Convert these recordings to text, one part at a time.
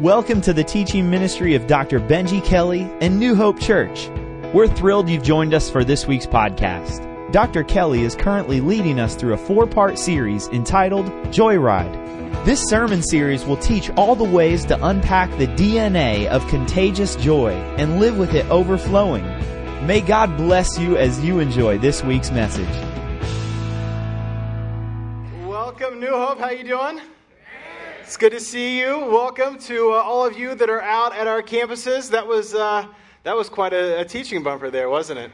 Welcome to the teaching ministry of Dr. Benji Kelley and New Hope Church. We're thrilled you've joined us for this week's podcast. Dr. Kelley is currently leading us through a four part series entitled Joyride. This sermon series will teach all the ways to unpack the DNA of contagious joy and live with it overflowing. May God bless you as you enjoy this week's message. Welcome, New Hope. How you doing? It's good to see you. Welcome to uh, all of you that are out at our campuses. That was uh, that was quite a, a, teaching bumper there, wasn't it?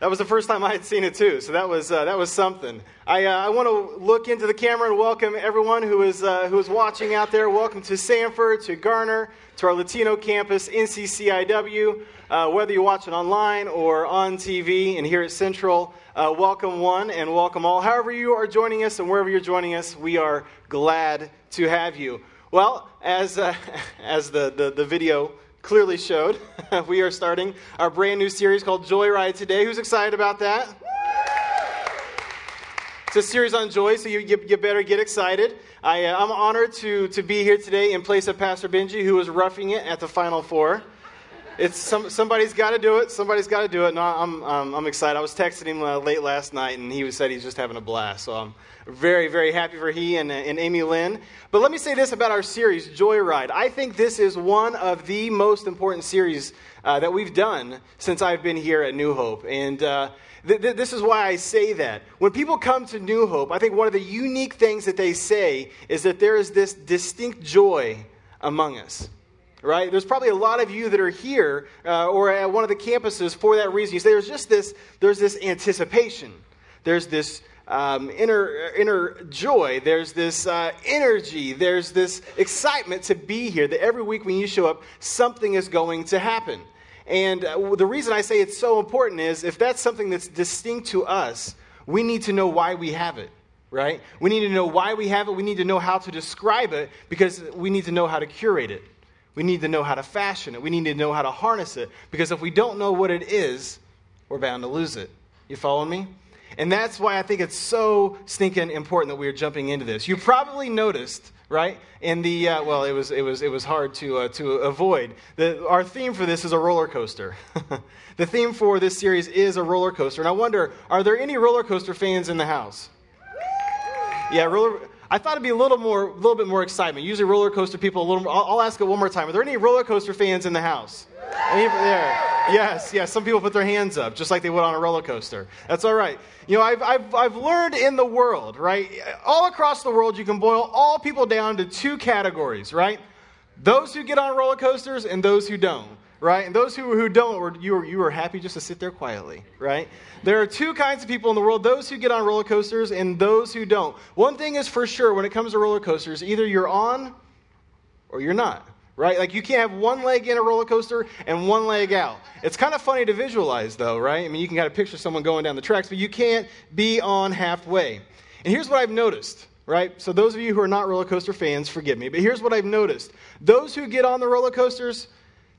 That was the first time I had seen it too, so that was uh, that was something. I, uh, I want to look into the camera and welcome everyone who is uh, who is watching out there. Welcome to Sanford, to Garner, to our Latino campus, NCCIW. Uh, whether you're watching online or on TV and here at Central, uh, welcome one and welcome all. However, you are joining us and wherever you're joining us, we are glad to have you. Well, as, uh, as the, the, the video clearly showed, we are starting our brand new series called Joyride today. Who's excited about that? It's a series on joy, so you, you, you better get excited. I, am uh, honored to, to be here today in place of Pastor Benji, who was roughing it at the Final Four it's some, somebody's got to do it. Somebody's got to do it. No, I'm, um, I'm excited. I was texting him uh, late last night, and he said he's just having a blast. So I'm very, very happy for he and, and Amy Lynn. But let me say this about our series, Joyride. I think this is one of the most important series uh, that we've done since I've been here at New Hope. And uh, th- th- this is why I say that. When people come to New Hope, I think one of the unique things that they say is that there is this distinct joy among us right? There's probably a lot of you that are here uh, or at one of the campuses for that reason. You say there's just this, there's this anticipation. There's this um, inner, inner joy. There's this uh, energy. There's this excitement to be here that every week when you show up, something is going to happen. And uh, the reason I say it's so important is if that's something that's distinct to us, we need to know why we have it right? We need to know why we have it. We need to know how to describe it because we need to know how to curate it. We need to know how to fashion it. We need to know how to harness it. Because if we don't know what it is, we're bound to lose it. You follow me? And that's why I think it's so stinking important that we are jumping into this. You probably noticed, right? In the uh, well, it was it was it was hard to uh, to avoid. The, our theme for this is a roller coaster. the theme for this series is a roller coaster, and I wonder, are there any roller coaster fans in the house? Yeah, roller. I thought it'd be a little more, a little bit more excitement. Usually, roller coaster people a little. More, I'll, I'll, ask it one more time. Are there any roller coaster fans in the house? Any, there? Yes, yes. Some people put their hands up, just like they would on a roller coaster. That's all right. You know, I've, I've, I've learned in the world, right? All across the world, you can boil all people down to two categories, right? Those who get on roller coasters and those who don't right? And those who, who don't, you are, you are happy just to sit there quietly, right? There are two kinds of people in the world those who get on roller coasters and those who don't. One thing is for sure when it comes to roller coasters either you're on or you're not, right? Like you can't have one leg in a roller coaster and one leg out. It's kind of funny to visualize, though, right? I mean, you can kind of picture someone going down the tracks, but you can't be on halfway. And here's what I've noticed right? So, those of you who are not roller coaster fans, forgive me, but here's what I've noticed. Those who get on the roller coasters,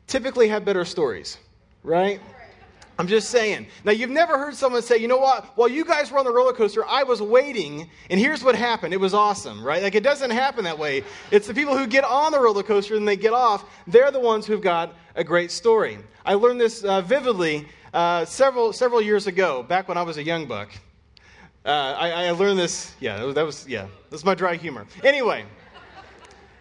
typically have better stories, right? I'm just saying. Now, you've never heard someone say, you know what, while you guys were on the roller coaster, I was waiting, and here's what happened. It was awesome, right? Like, it doesn't happen that way. It's the people who get on the roller coaster and they get off, they're the ones who've got a great story. I learned this uh, vividly uh, several, several years ago, back when I was a young buck. Uh, I, I, learned this, yeah, that was, that was, yeah, that's my dry humor. Anyway,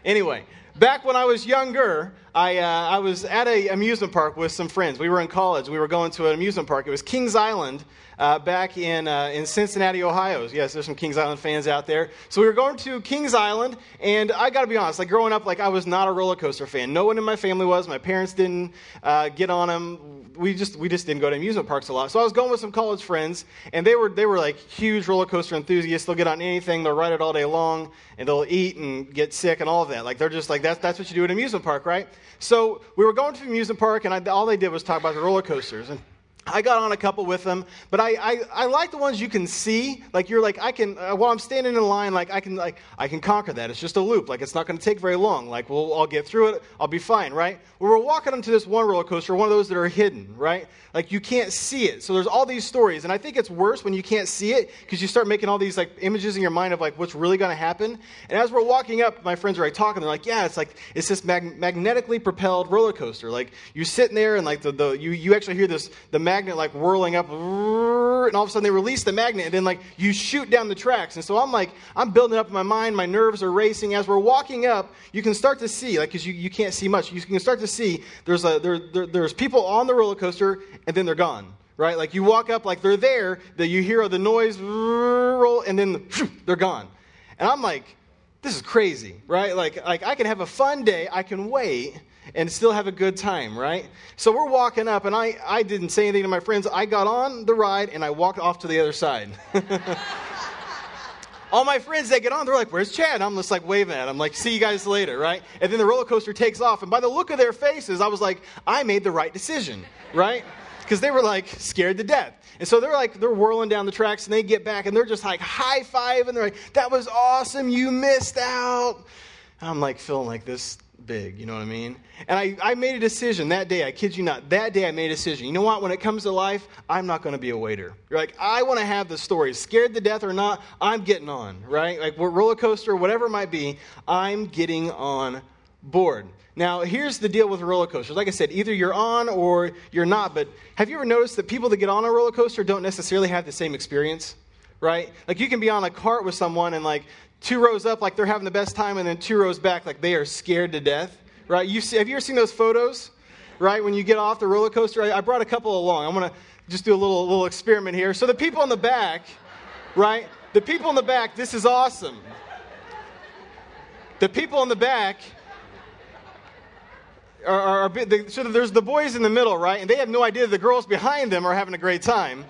anyway, back when I was younger, I, uh, I was at an amusement park with some friends. We were in college. We were going to an amusement park. It was Kings Island uh, back in, uh, in Cincinnati, Ohio. Yes, there's some Kings Island fans out there. So we were going to Kings Island, and I got to be honest, like growing up, like I was not a roller coaster fan. No one in my family was. My parents didn't uh, get on them we just we just didn't go to amusement parks a lot. So I was going with some college friends, and they were they were like huge roller coaster enthusiasts. They'll get on anything, they'll ride it all day long, and they'll eat and get sick and all of that. Like they're just like that's that's what you do at an amusement park, right? So we were going to the amusement park, and I, all they did was talk about the roller coasters. And I got on a couple with them, but I, I, I like the ones you can see. Like you're like I can uh, while I'm standing in line, like I can like I can conquer that. It's just a loop. Like it's not going to take very long. Like well, I'll get through it. I'll be fine, right? We're walking onto this one roller coaster, one of those that are hidden, right? Like you can't see it. So there's all these stories, and I think it's worse when you can't see it because you start making all these like images in your mind of like what's really going to happen. And as we're walking up, my friends are like talking. They're like, yeah, it's like it's this mag- magnetically propelled roller coaster. Like you're sitting there, and like the, the you you actually hear this the magnet like whirling up, and all of a sudden they release the magnet, and then like you shoot down the tracks. And so I'm like, I'm building up in my mind, my nerves are racing. As we're walking up, you can start to see, like, because you, you can't see much, you can start to see there's a there, there, there's people on the roller coaster, and then they're gone. Right? Like you walk up, like they're there, that you hear the noise and then they're gone. And I'm like, this is crazy, right? Like, like I can have a fun day, I can wait and still have a good time, right? So we're walking up, and I, I didn't say anything to my friends. I got on the ride and I walked off to the other side. All my friends, they get on, they're like, Where's Chad? I'm just like waving at them, like, See you guys later, right? And then the roller coaster takes off, and by the look of their faces, I was like, I made the right decision, right? Because they were like scared to death. And so they're like, they're whirling down the tracks, and they get back, and they're just like high five, and they're like, That was awesome, you missed out. And I'm like feeling like this big, you know what I mean? And I, I made a decision that day, I kid you not, that day I made a decision. You know what? When it comes to life, I'm not going to be a waiter. You're like, I want to have the story. Scared to death or not, I'm getting on, right? Like roller coaster, whatever it might be, I'm getting on board. Now, here's the deal with roller coasters. Like I said, either you're on or you're not, but have you ever noticed that people that get on a roller coaster don't necessarily have the same experience? Right? Like you can be on a cart with someone and like two rows up like they're having the best time, and then two rows back like they are scared to death. Right? You see, have you ever seen those photos? Right? When you get off the roller coaster, I, I brought a couple along. I'm to just do a little, little experiment here. So the people in the back, right? The people in the back, this is awesome. The people in the back, are, are, are so there's the boys in the middle, right? And they have no idea the girls behind them are having a great time.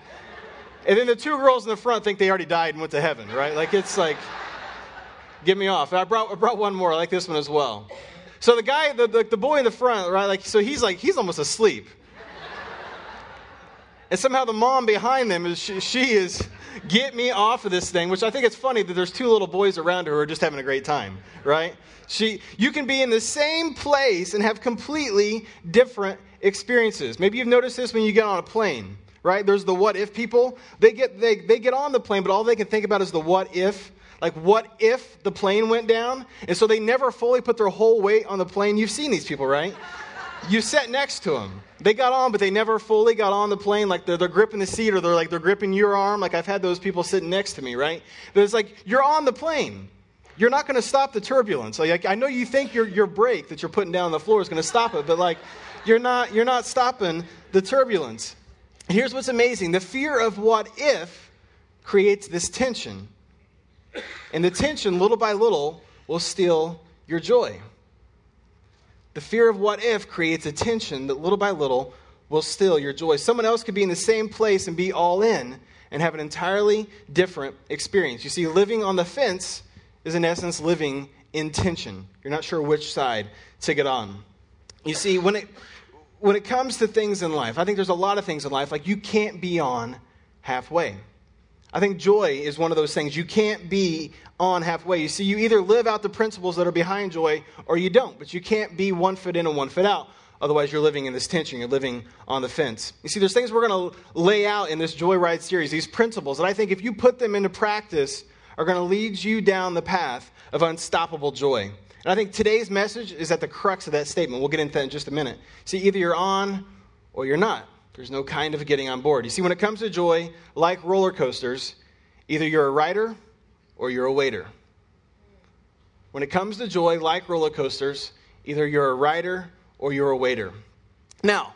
And then the two girls in the front think they already died and went to heaven, right? Like it's like get me off. I brought, I brought one more. I like this one as well. So the guy, the, the, the boy in the front, right? Like, so he's like, he's almost asleep. And somehow the mom behind them is she, she, is get me off of this thing, which I think it's funny that there's two little boys around her who are just having a great time, right? She you can be in the same place and have completely different experiences. Maybe you've noticed this when you get on a plane, right? There's the what if people. They get they, they get on the plane, but all they can think about is the what if like, what if the plane went down? And so they never fully put their whole weight on the plane. You've seen these people, right? You sat next to them. They got on, but they never fully got on the plane. Like they're, they're gripping the seat or they're like they're gripping your arm. Like I've had those people sitting next to me, right? But it's like you're on the plane. You're not going to stop the turbulence. Like I know you think your your brake that you're putting down on the floor is going to stop it, but like you're not you're not stopping the turbulence. Here's what's amazing: the fear of what if creates this tension. And the tension, little by little, will steal your joy. The fear of what if creates a tension that little by little will steal your joy. Someone else could be in the same place and be all in and have an entirely different experience. You see, living on the fence is, in essence, living in tension. You're not sure which side to get on. You see, when it, when it comes to things in life, I think there's a lot of things in life, like you can't be on halfway. I think joy is one of those things. You can't be on halfway. You see, you either live out the principles that are behind joy or you don't, but you can't be one foot in and one foot out. Otherwise, you're living in this tension. You're living on the fence. You see, there's things we're going to lay out in this Joyride series, these principles, that I think if you put them into practice, are going to lead you down the path of unstoppable joy. And I think today's message is at the crux of that statement. We'll get into that in just a minute. See, either you're on or you're not. There's no kind of getting on board. You see, when it comes to joy, like roller coasters, either you're a rider or you're a waiter. When it comes to joy, like roller coasters, either you're a rider or you're a waiter. Now,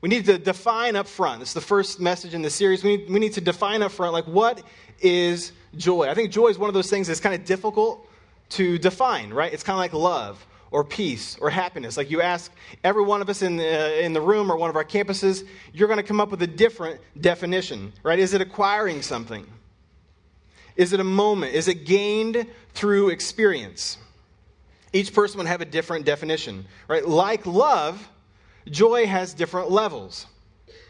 we need to define up front. This is the first message in the series. We need, we need to define up front, like, what is joy? I think joy is one of those things that's kind of difficult to define, right? It's kind of like love or peace or happiness. Like you ask every one of us in the, in the room or one of our campuses, you're going to come up with a different definition, right? Is it acquiring something? Is it a moment? Is it gained through experience? Each person would have a different definition, right? Like love, joy has different levels.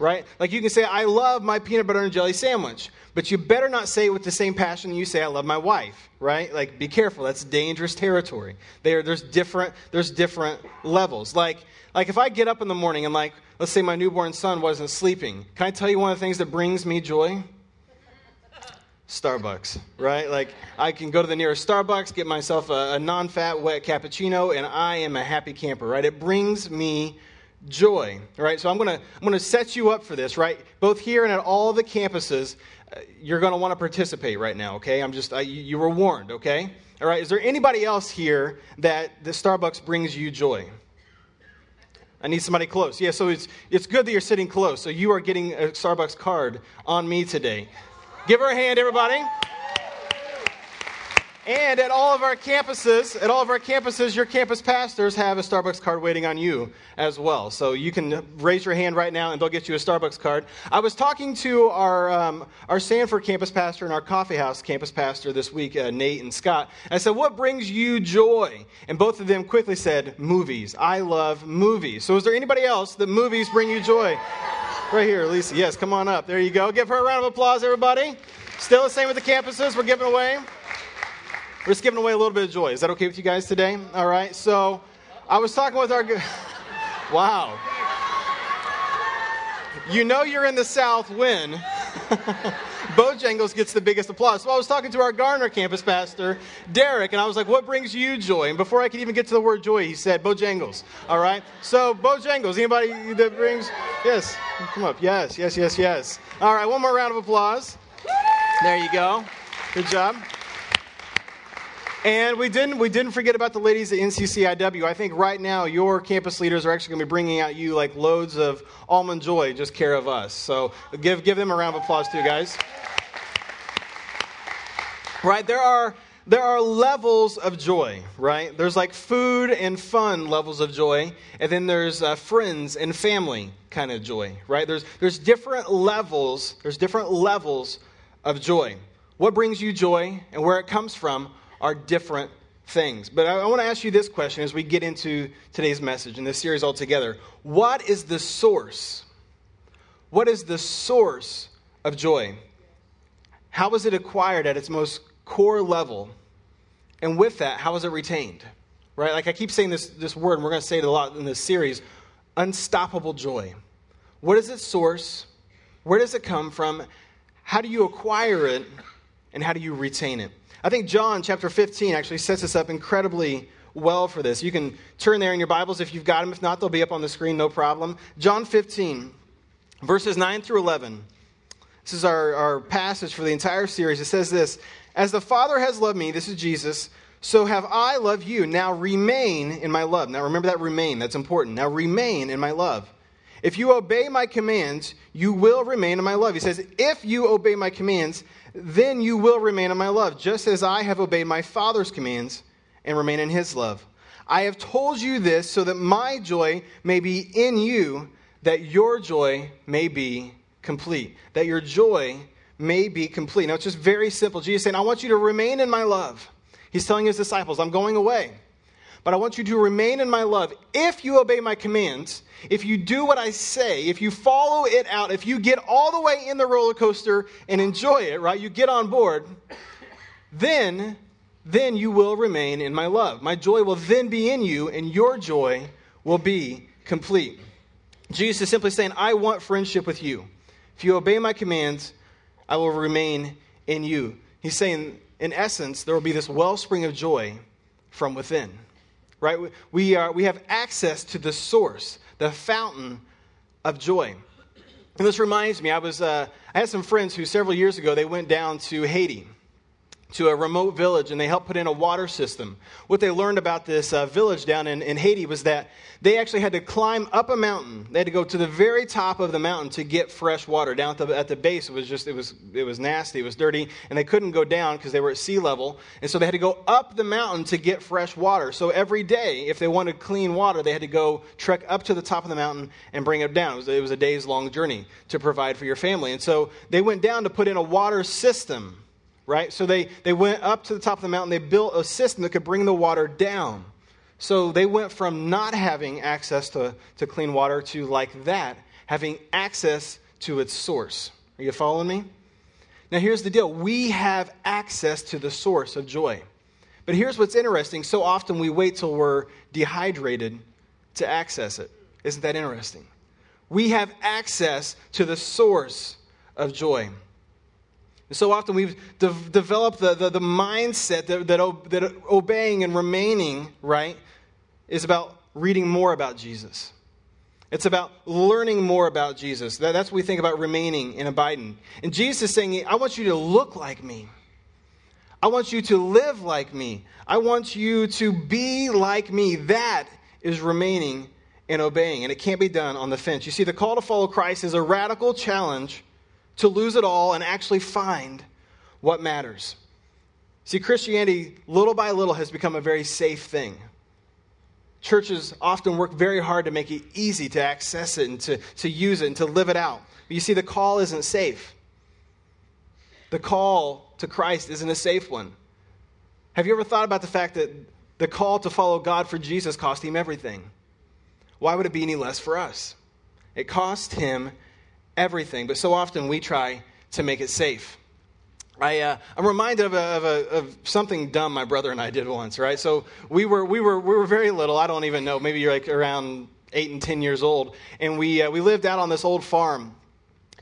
Right? Like you can say, I love my peanut butter and jelly sandwich, but you better not say it with the same passion you say, I love my wife, right? Like, be careful. That's dangerous territory. There, there's different, there's different levels. Like, like if I get up in the morning and like, let's say my newborn son wasn't sleeping, can I tell you one of the things that brings me joy? Starbucks, right? Like I can go to the nearest Starbucks, get myself a, a non-fat wet cappuccino, and I am a happy camper, right? It brings me joy, right? So I'm gonna I'm gonna set you up for this, right? Both here and at all the campuses, uh, you're gonna want to participate right now, okay? I'm just you, you were warned, okay? All right. Is there anybody else here that the Starbucks brings you joy? I need somebody close. Yeah, so it's, it's good that you're sitting close. So you are getting a Starbucks card on me today. Give her a hand, everybody. And at all of our campuses, at all of our campuses, your campus pastors have a Starbucks card waiting on you as well. So you can raise your hand right now, and they'll get you a Starbucks card. I was talking to our um, our Sanford campus pastor and our Coffee House campus pastor this week, uh, Nate and Scott. I said, "What brings you joy?" And both of them quickly said, "Movies. I love movies." So is there anybody else that movies bring you joy? Right here, Lisa. Yes, come on up. There you go. Give her a round of applause, everybody. Still the same with the campuses. We're giving away. We're just giving away a little bit of joy. Is that okay with you guys today? All right. So I was talking with our. wow. You know you're in the South when Bojangles gets the biggest applause. So I was talking to our Garner campus pastor, Derek, and I was like, What brings you joy? And before I could even get to the word joy, he said, Bojangles. All right? So, Bojangles, anybody that brings. Yes, come up. Yes, yes, yes, yes. All right, one more round of applause. There you go. Good job. And we didn't we didn't forget about the ladies at NCCIW. I think right now your campus leaders are actually going to be bringing out you like loads of almond joy, just care of us. So give give them a round of applause too, guys. Right there are there are levels of joy, right? There's like food and fun levels of joy, and then there's uh, friends and family kind of joy, right? There's there's different levels. There's different levels of joy. What brings you joy and where it comes from are different things. But I, I want to ask you this question as we get into today's message and this series altogether. What is the source? What is the source of joy? How is it acquired at its most core level? And with that, how is it retained? Right? Like I keep saying this, this word, and we're going to say it a lot in this series unstoppable joy. What is its source? Where does it come from? How do you acquire it? And how do you retain it? I think John chapter 15 actually sets us up incredibly well for this. You can turn there in your Bibles if you've got them. If not, they'll be up on the screen, no problem. John 15, verses 9 through 11. This is our, our passage for the entire series. It says this As the Father has loved me, this is Jesus, so have I loved you. Now remain in my love. Now remember that remain, that's important. Now remain in my love. If you obey my commands, you will remain in my love. He says, If you obey my commands, then you will remain in my love, just as I have obeyed my Father's commands and remain in his love. I have told you this so that my joy may be in you, that your joy may be complete. That your joy may be complete. Now, it's just very simple. Jesus saying, I want you to remain in my love. He's telling his disciples, I'm going away. But I want you to remain in my love. If you obey my commands, if you do what I say, if you follow it out, if you get all the way in the roller coaster and enjoy it, right? You get on board, then then you will remain in my love. My joy will then be in you and your joy will be complete. Jesus is simply saying, I want friendship with you. If you obey my commands, I will remain in you. He's saying, in essence, there will be this wellspring of joy from within right? We, are, we have access to the source, the fountain of joy. And this reminds me, I, was, uh, I had some friends who several years ago, they went down to Haiti to a remote village and they helped put in a water system. What they learned about this uh, village down in, in Haiti was that they actually had to climb up a mountain. They had to go to the very top of the mountain to get fresh water. Down at the, at the base, it was just, it was, it was nasty, it was dirty, and they couldn't go down because they were at sea level. And so they had to go up the mountain to get fresh water. So every day, if they wanted clean water, they had to go trek up to the top of the mountain and bring it down. It was, it was a day's long journey to provide for your family. And so they went down to put in a water system right? So they, they went up to the top of the mountain. They built a system that could bring the water down. So they went from not having access to, to clean water to, like that, having access to its source. Are you following me? Now, here's the deal we have access to the source of joy. But here's what's interesting so often we wait till we're dehydrated to access it. Isn't that interesting? We have access to the source of joy. So often we've de- developed the, the, the mindset that, that, that obeying and remaining, right, is about reading more about Jesus. It's about learning more about Jesus. That, that's what we think about remaining and abiding. And Jesus is saying, I want you to look like me. I want you to live like me. I want you to be like me. That is remaining and obeying. And it can't be done on the fence. You see, the call to follow Christ is a radical challenge to lose it all and actually find what matters. See, Christianity, little by little, has become a very safe thing. Churches often work very hard to make it easy to access it and to, to use it and to live it out. But you see, the call isn't safe. The call to Christ isn't a safe one. Have you ever thought about the fact that the call to follow God for Jesus cost him everything? Why would it be any less for us? It cost him everything, but so often we try to make it safe. I, uh, I'm reminded of, a, of, a, of, something dumb my brother and I did once, right? So we were, we, were, we were very little. I don't even know. Maybe you're like around eight and 10 years old. And we, uh, we lived out on this old farm.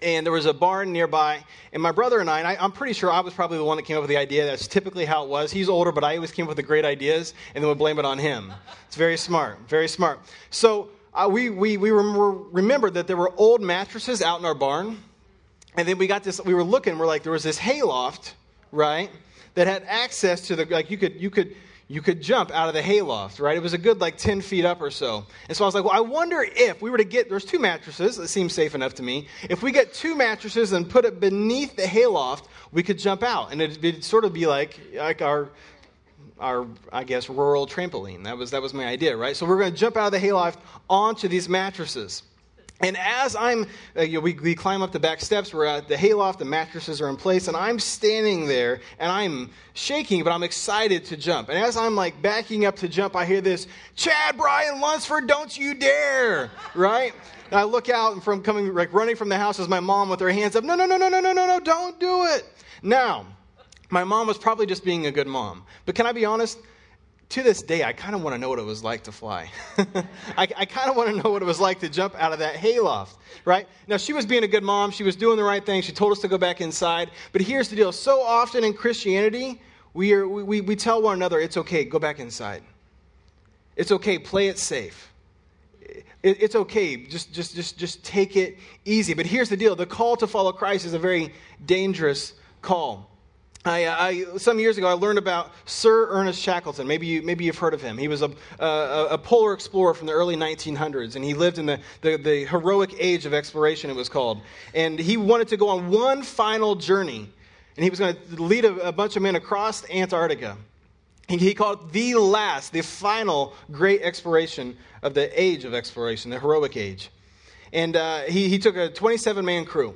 And there was a barn nearby. And my brother and I, and I, I'm pretty sure I was probably the one that came up with the idea. That's typically how it was. He's older, but I always came up with the great ideas and then would blame it on him. It's very smart, very smart. So uh, we, we, we remembered that there were old mattresses out in our barn and then we got this, we were looking, we're like, there was this hayloft, right? That had access to the, like, you could, you could, you could jump out of the hayloft, right? It was a good like 10 feet up or so. And so I was like, well, I wonder if we were to get, there's two mattresses, that seems safe enough to me. If we get two mattresses and put it beneath the hayloft, we could jump out. And it'd, it'd sort of be like, like our, our, I guess, rural trampoline. That was, that was my idea, right? So we're going to jump out of the hayloft onto these mattresses. And as I'm, uh, you know, we, we climb up the back steps, we're at the hayloft, the mattresses are in place, and I'm standing there and I'm shaking, but I'm excited to jump. And as I'm like backing up to jump, I hear this, Chad Brian Lunsford, don't you dare, right? And I look out and from coming, like running from the house is my mom with her hands up, no, no, no, no, no, no, no, no, don't do it. Now, my mom was probably just being a good mom. But can I be honest? to this day, I kind of want to know what it was like to fly. I, I kind of want to know what it was like to jump out of that hayloft, right? Now, she was being a good mom. She was doing the right thing. She told us to go back inside. But here's the deal so often in Christianity, we, are, we, we tell one another, it's okay, go back inside. It's okay, play it safe. It, it's okay, just, just, just, just take it easy. But here's the deal the call to follow Christ is a very dangerous call. I, I, some years ago, I learned about Sir Ernest Shackleton. Maybe, you, maybe you've heard of him. He was a, a, a, polar explorer from the early 1900s, and he lived in the, the, the heroic age of exploration, it was called. And he wanted to go on one final journey, and he was going to lead a, a bunch of men across Antarctica. He, he called it the last, the final great exploration of the age of exploration, the heroic age. And uh, he, he took a 27 man crew.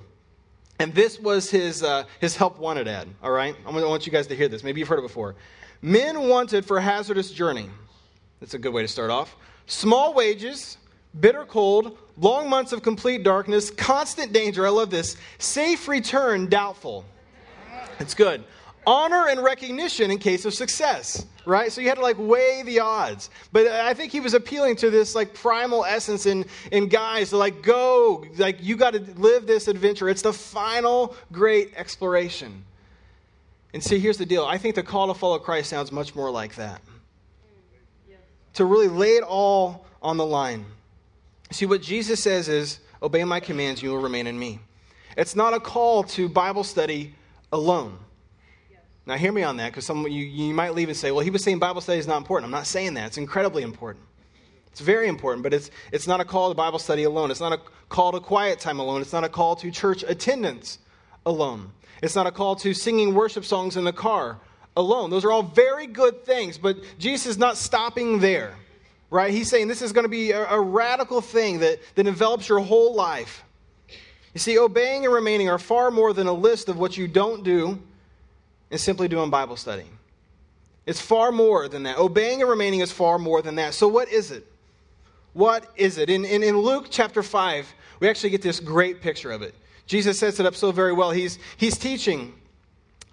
And this was his, uh, his help wanted ad, all right? I want you guys to hear this. Maybe you've heard it before. Men wanted for hazardous journey. That's a good way to start off. Small wages, bitter cold, long months of complete darkness, constant danger. I love this. Safe return doubtful. It's good honor and recognition in case of success right? So you had to like weigh the odds. But i think he was appealing to this like primal essence in in guys to like go like you got to live this adventure. It's the final great exploration. And see here's the deal. I think the call to follow christ sounds much more like that. To really lay it all on the line. See what jesus says is obey my commands you will remain in me. It's not a call to bible study alone now, hear me on that because some you, you might leave and say, well, he was saying Bible study is not important. I'm not saying that. It's incredibly important. It's very important, but it's, it's not a call to Bible study alone. It's not a call to quiet time alone. It's not a call to church attendance alone. It's not a call to singing worship songs in the car alone. Those are all very good things, but Jesus is not stopping there, right? He's saying this is going to be a, a radical thing that, that envelops your whole life. You see, obeying and remaining are far more than a list of what you don't do and simply doing Bible study. It's far more than that. Obeying and remaining is far more than that. So, what is it? What is it? In, in, in Luke chapter 5, we actually get this great picture of it. Jesus sets it up so very well. He's, he's teaching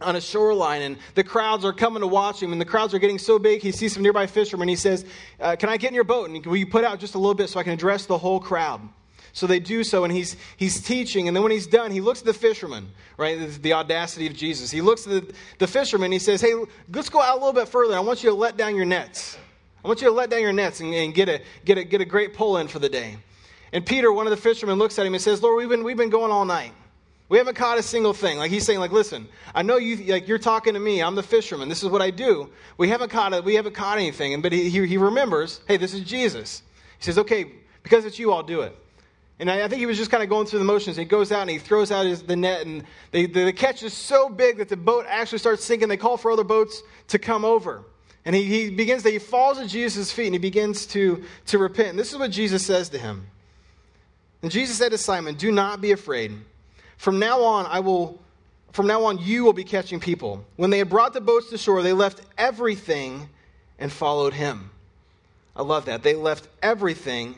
on a shoreline, and the crowds are coming to watch him, and the crowds are getting so big, he sees some nearby fishermen. He says, uh, Can I get in your boat? And will you put out just a little bit so I can address the whole crowd? So they do so, and he's, he's teaching. And then when he's done, he looks at the fisherman, right? The audacity of Jesus. He looks at the, the fisherman, he says, Hey, let's go out a little bit further. I want you to let down your nets. I want you to let down your nets and, and get, a, get, a, get a great pull in for the day. And Peter, one of the fishermen, looks at him and says, Lord, we've been, we've been going all night. We haven't caught a single thing. Like he's saying, like, listen, I know you, like you're talking to me. I'm the fisherman. This is what I do. We haven't caught it. We haven't caught anything. And but he, he, he remembers, hey, this is Jesus. He says, okay, because it's you, I'll do it. And I, I think he was just kind of going through the motions. He goes out and he throws out his, the net, and they, the, the catch is so big that the boat actually starts sinking. They call for other boats to come over. And he, he begins to, he falls at Jesus' feet and he begins to, to repent. And this is what Jesus says to him. And Jesus said to Simon, Do not be afraid. From now on, I will, from now on, you will be catching people. When they had brought the boats to shore, they left everything and followed him. I love that. They left everything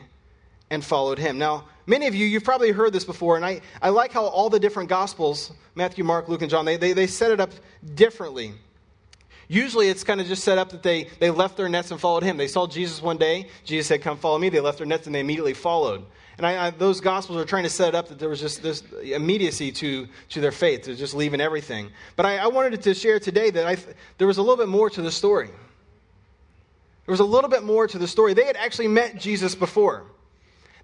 and followed him. Now, many of you, you've probably heard this before, and I, I like how all the different Gospels, Matthew, Mark, Luke, and John, they, they, they set it up differently. Usually it's kind of just set up that they, they left their nets and followed him. They saw Jesus one day. Jesus said, Come follow me. They left their nets and they immediately followed. And I, I, those gospels are trying to set it up that there was just this immediacy to, to their faith, to just leaving everything. But I, I wanted to share today that I, there was a little bit more to the story. There was a little bit more to the story. They had actually met Jesus before.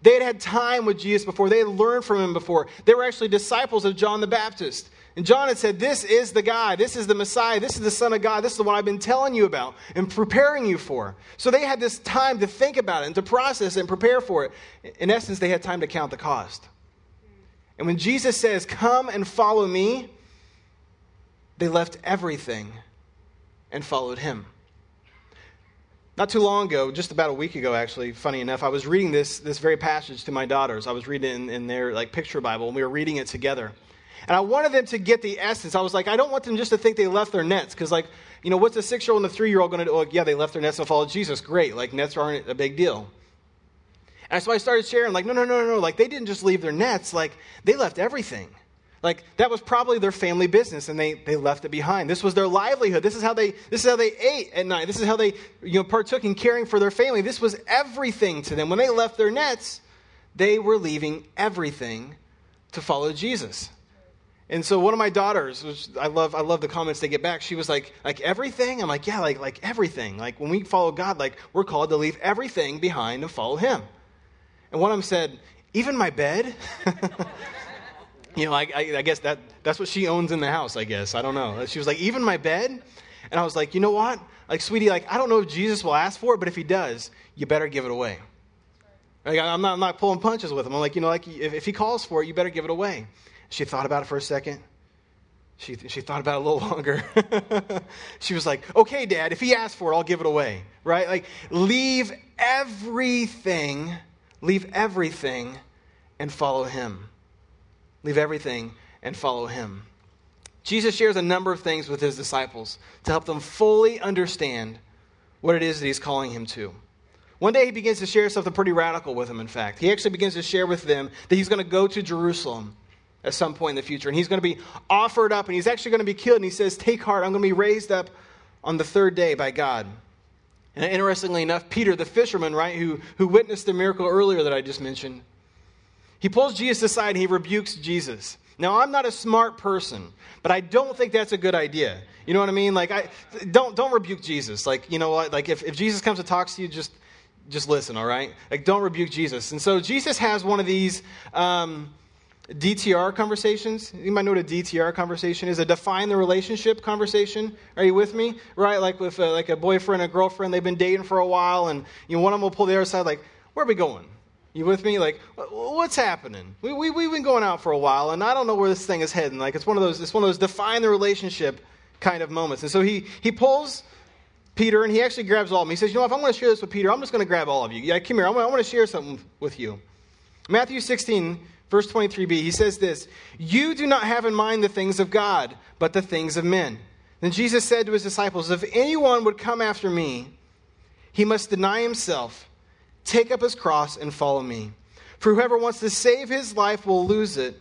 They had had time with Jesus before. They had learned from him before. They were actually disciples of John the Baptist. And John had said, This is the guy. This is the Messiah. This is the Son of God. This is the one I've been telling you about and preparing you for. So they had this time to think about it and to process and prepare for it. In essence, they had time to count the cost. And when Jesus says, Come and follow me, they left everything and followed him. Not too long ago, just about a week ago, actually, funny enough, I was reading this, this very passage to my daughters. I was reading it in, in their like picture Bible, and we were reading it together. And I wanted them to get the essence. I was like, I don't want them just to think they left their nets. Because, like, you know, what's a six year old and a three year old going to do? Oh, yeah, they left their nets and followed Jesus. Great. Like, nets aren't a big deal. And so I started sharing, like, no, no, no, no, no. Like, they didn't just leave their nets. Like, they left everything. Like, that was probably their family business, and they, they left it behind. This was their livelihood. This is how they, this is how they ate at night. This is how they, you know, partook in caring for their family. This was everything to them. When they left their nets, they were leaving everything to follow Jesus. And so one of my daughters, which I love, I love the comments they get back. She was like, like everything. I'm like, yeah, like like everything. Like when we follow God, like we're called to leave everything behind and follow Him. And one of them said, even my bed. you know, I, I, I guess that that's what she owns in the house. I guess I don't know. She was like, even my bed. And I was like, you know what? Like, sweetie, like I don't know if Jesus will ask for it, but if He does, you better give it away. Like, I'm not, I'm not pulling punches with him. I'm like, you know, like if, if he calls for it, you better give it away. She thought about it for a second. She, she thought about it a little longer. she was like, okay, dad, if he asks for it, I'll give it away. Right? Like, leave everything, leave everything and follow him. Leave everything and follow him. Jesus shares a number of things with his disciples to help them fully understand what it is that he's calling him to. One day he begins to share something pretty radical with them, in fact. He actually begins to share with them that he's going to go to Jerusalem at some point in the future. And he's going to be offered up and he's actually going to be killed. And he says, Take heart, I'm going to be raised up on the third day by God. And interestingly enough, Peter, the fisherman, right, who, who witnessed the miracle earlier that I just mentioned, he pulls Jesus aside and he rebukes Jesus. Now, I'm not a smart person, but I don't think that's a good idea. You know what I mean? Like, I don't don't rebuke Jesus. Like, you know, what? like if, if Jesus comes to talk to you, just just listen. All right? Like, don't rebuke Jesus. And so Jesus has one of these um, DTR conversations. You might know what a DTR conversation is. A define the relationship conversation. Are you with me? Right? Like with a, like a boyfriend and girlfriend. They've been dating for a while, and you know, one of them will pull the other side. Like, where are we going? You with me? Like, what's happening? We, we, we've been going out for a while, and I don't know where this thing is heading. Like, it's one of those, it's one of those define the relationship kind of moments. And so he, he pulls Peter, and he actually grabs all of them. He says, you know, if I'm going to share this with Peter, I'm just going to grab all of you. Yeah, come here. I want, I want to share something with you. Matthew 16, Verse 23b, he says this You do not have in mind the things of God, but the things of men. Then Jesus said to his disciples, If anyone would come after me, he must deny himself, take up his cross and follow me. For whoever wants to save his life will lose it,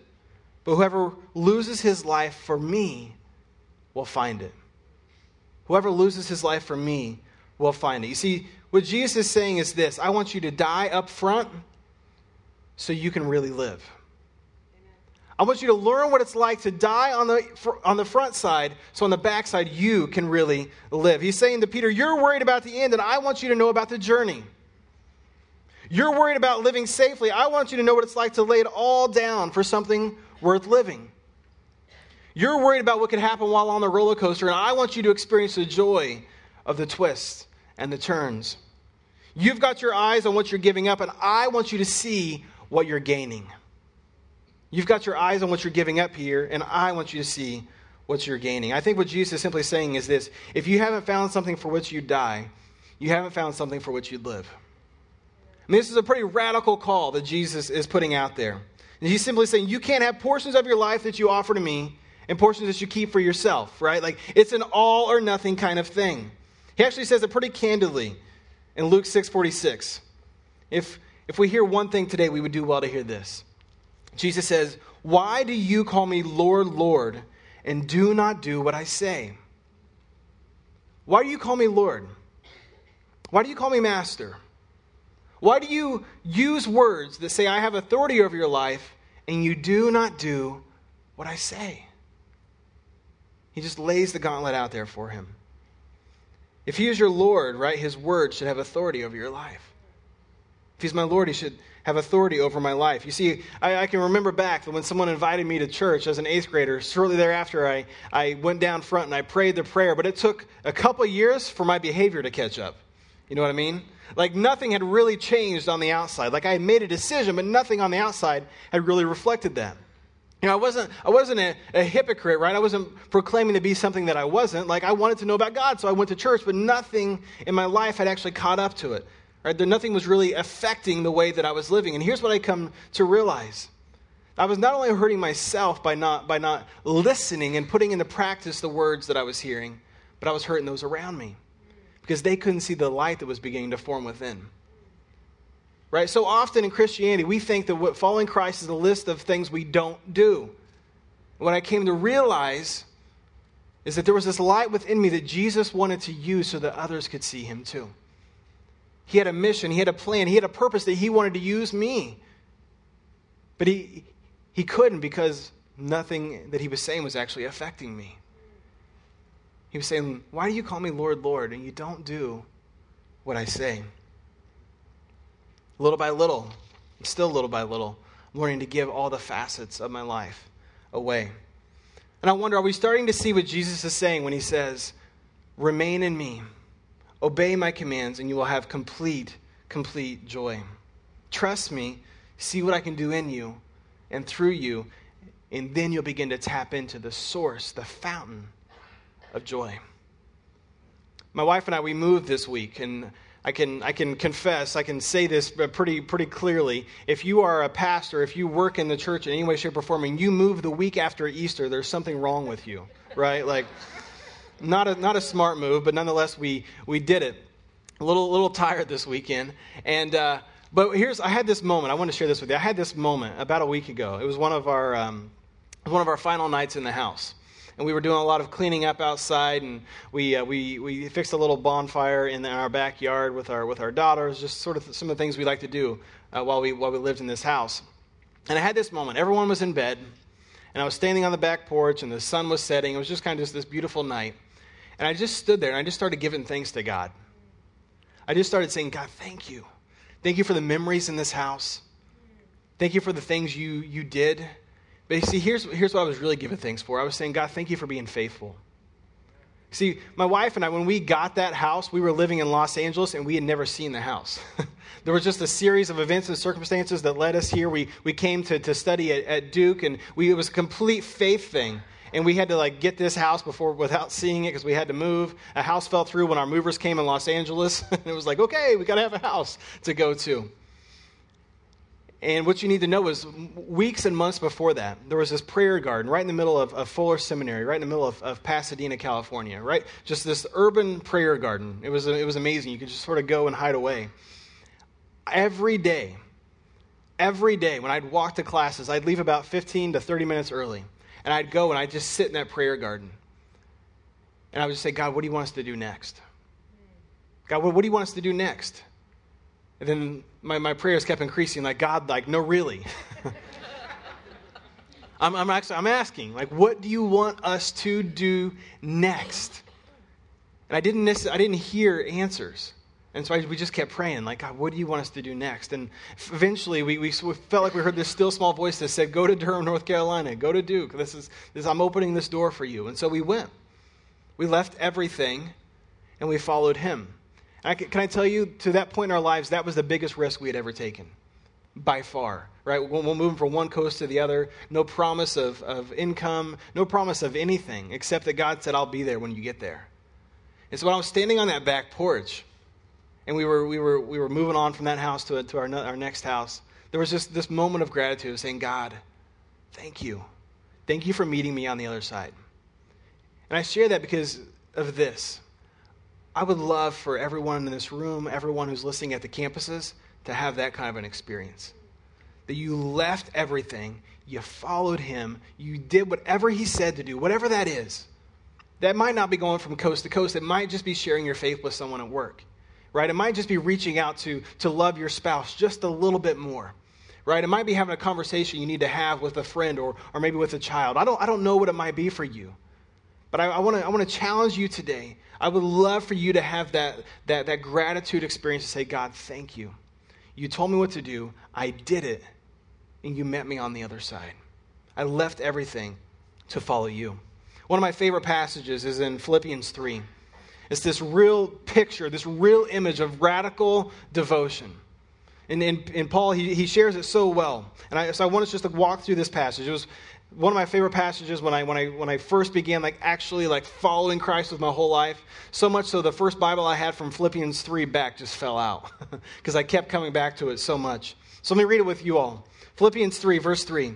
but whoever loses his life for me will find it. Whoever loses his life for me will find it. You see, what Jesus is saying is this I want you to die up front so you can really live. I want you to learn what it's like to die on the, on the front side, so on the back side, you can really live. He's saying to Peter, You're worried about the end, and I want you to know about the journey. You're worried about living safely. I want you to know what it's like to lay it all down for something worth living. You're worried about what could happen while on the roller coaster, and I want you to experience the joy of the twists and the turns. You've got your eyes on what you're giving up, and I want you to see what you're gaining. You've got your eyes on what you're giving up here, and I want you to see what you're gaining. I think what Jesus is simply saying is this if you haven't found something for which you'd die, you haven't found something for which you'd live. I mean, this is a pretty radical call that Jesus is putting out there. And he's simply saying, you can't have portions of your life that you offer to me and portions that you keep for yourself, right? Like, it's an all or nothing kind of thing. He actually says it pretty candidly in Luke 6.46. If, if we hear one thing today, we would do well to hear this. Jesus says, Why do you call me Lord, Lord, and do not do what I say? Why do you call me Lord? Why do you call me Master? Why do you use words that say, I have authority over your life, and you do not do what I say? He just lays the gauntlet out there for him. If he is your Lord, right, his word should have authority over your life. If he's my Lord, he should have authority over my life. You see, I, I, can remember back when someone invited me to church as an eighth grader. Shortly thereafter, I, I went down front and I prayed the prayer, but it took a couple years for my behavior to catch up. You know what I mean? Like nothing had really changed on the outside. Like I had made a decision, but nothing on the outside had really reflected that. You know, I wasn't, I wasn't a, a, hypocrite, right? I wasn't proclaiming to be something that I wasn't. Like, I wanted to know about God, so I went to church, but nothing in my life had actually caught up to it. Right? There, nothing was really affecting the way that I was living. And here's what I come to realize. I was not only hurting myself by not, by not listening and putting into practice the words that I was hearing, but I was hurting those around me because they couldn't see the light that was beginning to form within. Right? So often in Christianity, we think that what following Christ is a list of things we don't do. What I came to realize is that there was this light within me that Jesus wanted to use so that others could see him too. He had a mission, he had a plan, he had a purpose that he wanted to use me. But he, he couldn't because nothing that he was saying was actually affecting me. He was saying, Why do you call me Lord, Lord, and you don't do what I say? Little by little, still little by little, I'm learning to give all the facets of my life away. And I wonder, are we starting to see what Jesus is saying when he says, Remain in me, obey my commands, and you will have complete, complete joy? Trust me, see what I can do in you and through you, and then you'll begin to tap into the source, the fountain of joy. My wife and I, we moved this week, and I can, I can confess, I can say this pretty, pretty clearly. If you are a pastor, if you work in the church in any way, shape, or form, and you move the week after Easter, there's something wrong with you, right? Like, not a, not a smart move, but nonetheless, we, we did it. A little, little tired this weekend. And, uh, but here's, I had this moment. I want to share this with you. I had this moment about a week ago. It was one of our, um, one of our final nights in the house and we were doing a lot of cleaning up outside, and we, uh, we, we fixed a little bonfire in our backyard with our, with our daughters, just sort of some of the things we like to do uh, while, we, while we lived in this house. And I had this moment. Everyone was in bed, and I was standing on the back porch, and the sun was setting. It was just kind of just this beautiful night. And I just stood there, and I just started giving thanks to God. I just started saying, God, thank you. Thank you for the memories in this house. Thank you for the things you, you did. But you see, here's, here's what I was really giving thanks for. I was saying, God, thank you for being faithful. See, my wife and I, when we got that house, we were living in Los Angeles and we had never seen the house. there was just a series of events and circumstances that led us here. We, we came to, to study at, at Duke and we, it was a complete faith thing. And we had to like get this house before without seeing it because we had to move. A house fell through when our movers came in Los Angeles. and it was like, okay, we got to have a house to go to. And what you need to know is, weeks and months before that, there was this prayer garden right in the middle of, of Fuller Seminary, right in the middle of, of, Pasadena, California, right? Just this urban prayer garden. It was, it was amazing. You could just sort of go and hide away. every day, every day when I'd walk to classes, I'd leave about 15 to 30 minutes early. And I'd go and I'd just sit in that prayer garden. And I would just say, God, what do you want us to do next? God, what, what do you want us to do next? And then my, my prayers kept increasing, like, God, like, no, really. I'm, I'm actually, I'm asking, like, what do you want us to do next? And I didn't, I didn't hear answers. And so I, we just kept praying, like, God, what do you want us to do next? And eventually we, we, felt like we heard this still small voice that said, Go to Durham, North Carolina. Go to Duke. This is, this, I'm opening this door for you. And so we went. We left everything and we followed him. I, can I tell you, to that point in our lives, that was the biggest risk we had ever taken by far, right? We're, moving from one coast to the other, no promise of, of income, no promise of anything, except that God said, I'll be there when you get there. And so when I was standing on that back porch, and we were, we were, we were moving on from that house to, to our, our next house, there was just this moment of gratitude saying, God, thank you. Thank you for meeting me on the other side. And I share that because of this. I would love for everyone in this room, everyone who's listening at the campuses, to have that kind of an experience. That you left everything, you followed him, you did whatever he said to do, whatever that is. That might not be going from coast to coast, it might just be sharing your faith with someone at work right? It might just be reaching out to, to love your spouse just a little bit more, right? It might be having a conversation you need to have with a friend or, or maybe with a child. I don't, I don't know what it might be for you, but I, I want to challenge you today. I would love for you to have that, that, that gratitude experience to say, God, thank you. You told me what to do, I did it, and you met me on the other side. I left everything to follow you. One of my favorite passages is in Philippians 3. It's this real picture, this real image of radical devotion. And in, in Paul, he, he shares it so well. And I, so I want us just to walk through this passage. It was one of my favorite passages when I, when I, when I first began like actually like following Christ with my whole life. So much so the first Bible I had from Philippians 3 back just fell out because I kept coming back to it so much. So let me read it with you all. Philippians 3, verse 3.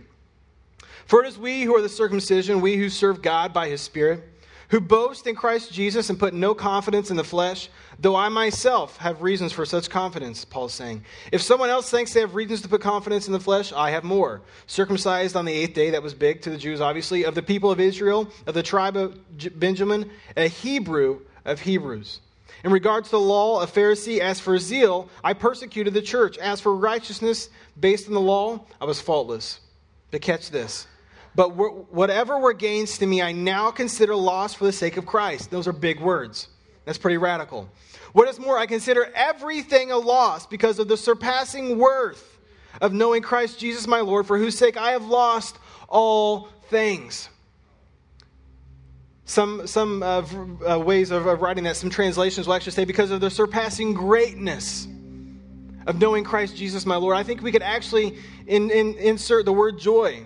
For it is we who are the circumcision, we who serve God by his Spirit who boast in Christ Jesus and put no confidence in the flesh, though I myself have reasons for such confidence, Paul's saying. If someone else thinks they have reasons to put confidence in the flesh, I have more. Circumcised on the eighth day, that was big to the Jews, obviously, of the people of Israel, of the tribe of Benjamin, a Hebrew of Hebrews. In regard to the law, a Pharisee, as for zeal, I persecuted the church. As for righteousness based on the law, I was faultless. But catch this. But whatever were gains to me, I now consider loss for the sake of Christ. Those are big words. That's pretty radical. What is more, I consider everything a loss because of the surpassing worth of knowing Christ Jesus my Lord, for whose sake I have lost all things. Some, some uh, uh, ways of, of writing that, some translations will actually say, because of the surpassing greatness of knowing Christ Jesus my Lord. I think we could actually in, in, insert the word joy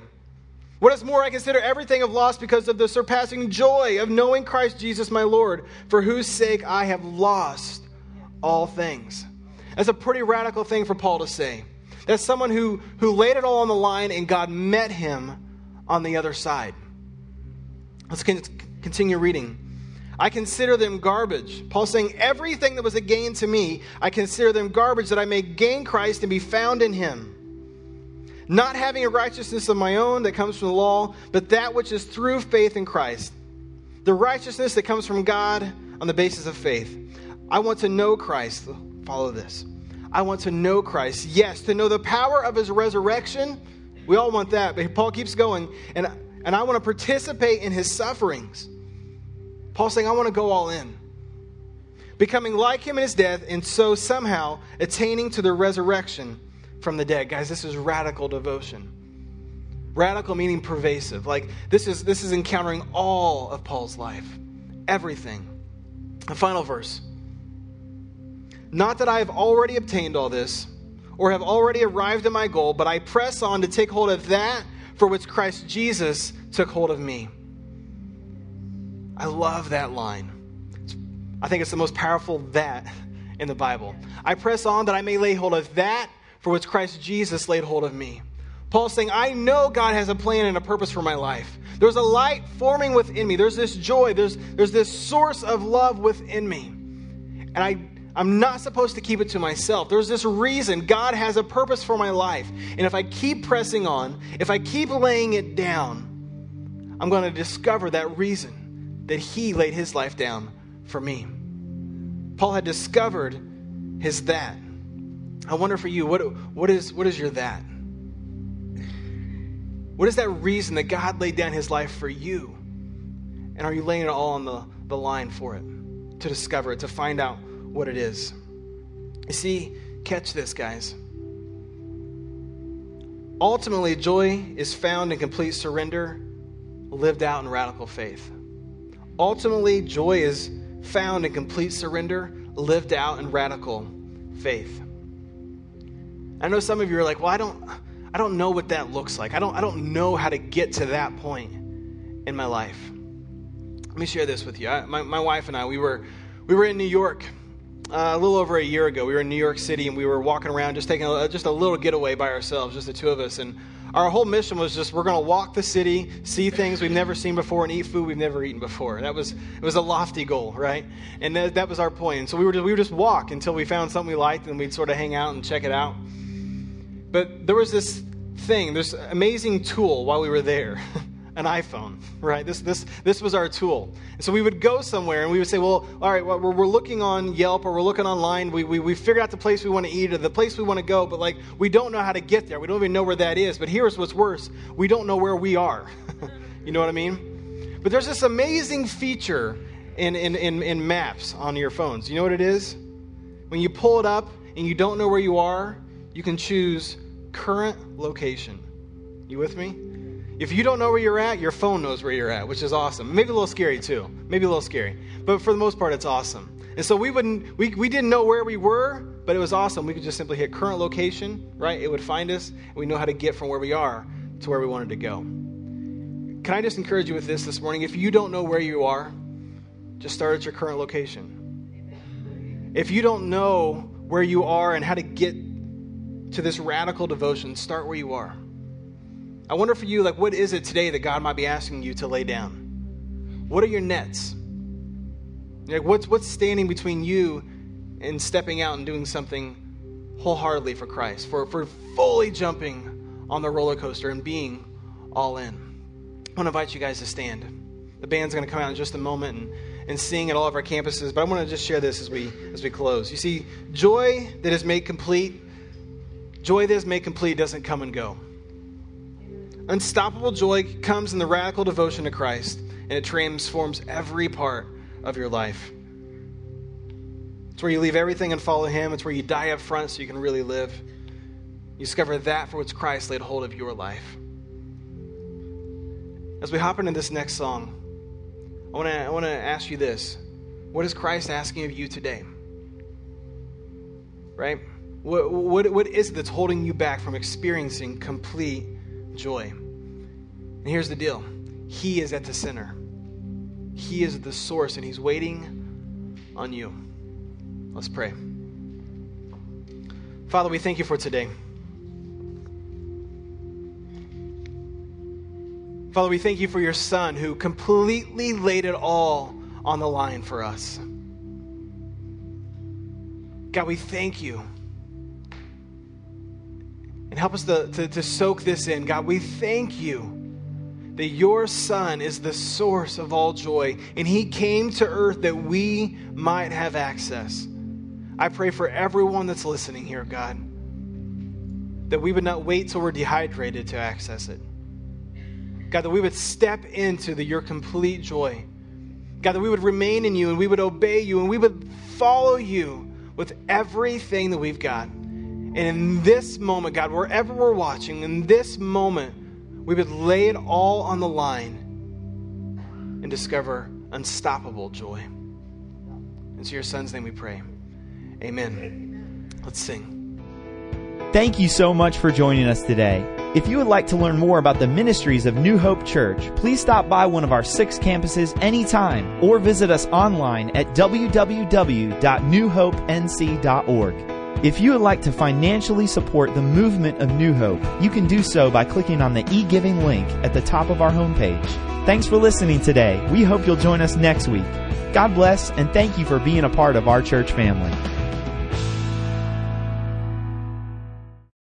what is more, I consider everything of loss because of the surpassing joy of knowing Christ Jesus my Lord, for whose sake I have lost all things. That's a pretty radical thing for Paul to say. That's someone who, who laid it all on the line and God met him on the other side. Let's continue reading. I consider them garbage. Paul's saying, Everything that was a gain to me, I consider them garbage that I may gain Christ and be found in him not having a righteousness of my own that comes from the law, but that which is through faith in Christ. The righteousness that comes from God on the basis of faith. I want to know Christ. Follow this. I want to know Christ. Yes, to know the power of his resurrection. We all want that, but Paul keeps going. And, and I want to participate in his sufferings. Paul's saying, I want to go all in. Becoming like him in his death, and so somehow attaining to the resurrection from the dead. Guys, this is radical devotion. Radical meaning pervasive. Like this is this is encountering all of Paul's life. Everything. The final verse. Not that I have already obtained all this or have already arrived at my goal, but I press on to take hold of that for which Christ Jesus took hold of me. I love that line. I think it's the most powerful that in the Bible. I press on that I may lay hold of that for which Christ Jesus laid hold of me. Paul's saying, I know God has a plan and a purpose for my life. There's a light forming within me. There's this joy. There's, there's this source of love within me. And I, I'm not supposed to keep it to myself. There's this reason. God has a purpose for my life. And if I keep pressing on, if I keep laying it down, I'm going to discover that reason that He laid His life down for me. Paul had discovered his that. I wonder for you, what, what, is, what is your that? What is that reason that God laid down his life for you? And are you laying it all on the, the line for it? To discover it, to find out what it is. You see, catch this, guys. Ultimately, joy is found in complete surrender, lived out in radical faith. Ultimately, joy is found in complete surrender, lived out in radical faith. I know some of you are like, well, I don't, I don't know what that looks like. I don't, I don't know how to get to that point in my life. Let me share this with you. I, my, my wife and I, we were, we were in New York uh, a little over a year ago. We were in New York City and we were walking around just taking a, just a little getaway by ourselves, just the two of us. And our whole mission was just we're going to walk the city, see things we've never seen before, and eat food we've never eaten before. That was it was a lofty goal, right? And that, that was our point. And so we were just, we would just walk until we found something we liked, and we'd sort of hang out and check it out. But there was this thing, this amazing tool while we were there. an iPhone, right? This, this, this was our tool. So we would go somewhere and we would say, well, all right, well, we're, we're looking on Yelp or we're looking online. We, we, we figured out the place we want to eat or the place we want to go, but like we don't know how to get there. We don't even know where that is. But here's what's worse we don't know where we are. you know what I mean? But there's this amazing feature in, in, in, in maps on your phones. You know what it is? When you pull it up and you don't know where you are, you can choose current location. You with me? If you don't know where you're at, your phone knows where you're at, which is awesome. Maybe a little scary too. Maybe a little scary. But for the most part, it's awesome. And so we wouldn't we, we didn't know where we were, but it was awesome. We could just simply hit current location, right? It would find us, and we know how to get from where we are to where we wanted to go. Can I just encourage you with this this morning? If you don't know where you are, just start at your current location. If you don't know where you are and how to get to this radical devotion, start where you are. I wonder for you, like, what is it today that God might be asking you to lay down? What are your nets? Like, what's, what's standing between you and stepping out and doing something wholeheartedly for Christ, for, for fully jumping on the roller coaster and being all in? I want to invite you guys to stand. The band's going to come out in just a moment and, and sing at all of our campuses, but I want to just share this as we, as we close. You see, joy that is made complete, joy that is made complete doesn't come and go. Unstoppable joy comes in the radical devotion to Christ, and it transforms every part of your life. It's where you leave everything and follow Him. It's where you die up front so you can really live. You discover that for which Christ laid hold of your life. As we hop into this next song, I want to I want to ask you this: What is Christ asking of you today? Right? What, what, what is it that's holding you back from experiencing complete joy. And here's the deal He is at the center, He is the source, and He's waiting on you. Let's pray. Father, we thank you for today. Father, we thank you for your Son who completely laid it all on the line for us. God, we thank you and help us to, to, to soak this in. God, we thank you that your Son is the source of all joy, and He came to earth that we might have access. I pray for everyone that's listening here, God, that we would not wait till we're dehydrated to access it. God, that we would step into the, your complete joy. God, that we would remain in you and we would obey you and we would follow you with everything that we've got. And in this moment, God, wherever we're watching, in this moment, we would lay it all on the line and discover unstoppable joy. And It's your son's name we pray. Amen. Let's sing. Thank you so much for joining us today. If you would like to learn more about the ministries of New Hope Church, please stop by one of our six campuses anytime or visit us online at www.newhopenc.org. If you would like to financially support the movement of New Hope, you can do so by clicking on the e-giving link at the top of our homepage. Thanks for listening today. We hope you'll join us next week. God bless and thank you for being a part of our church family.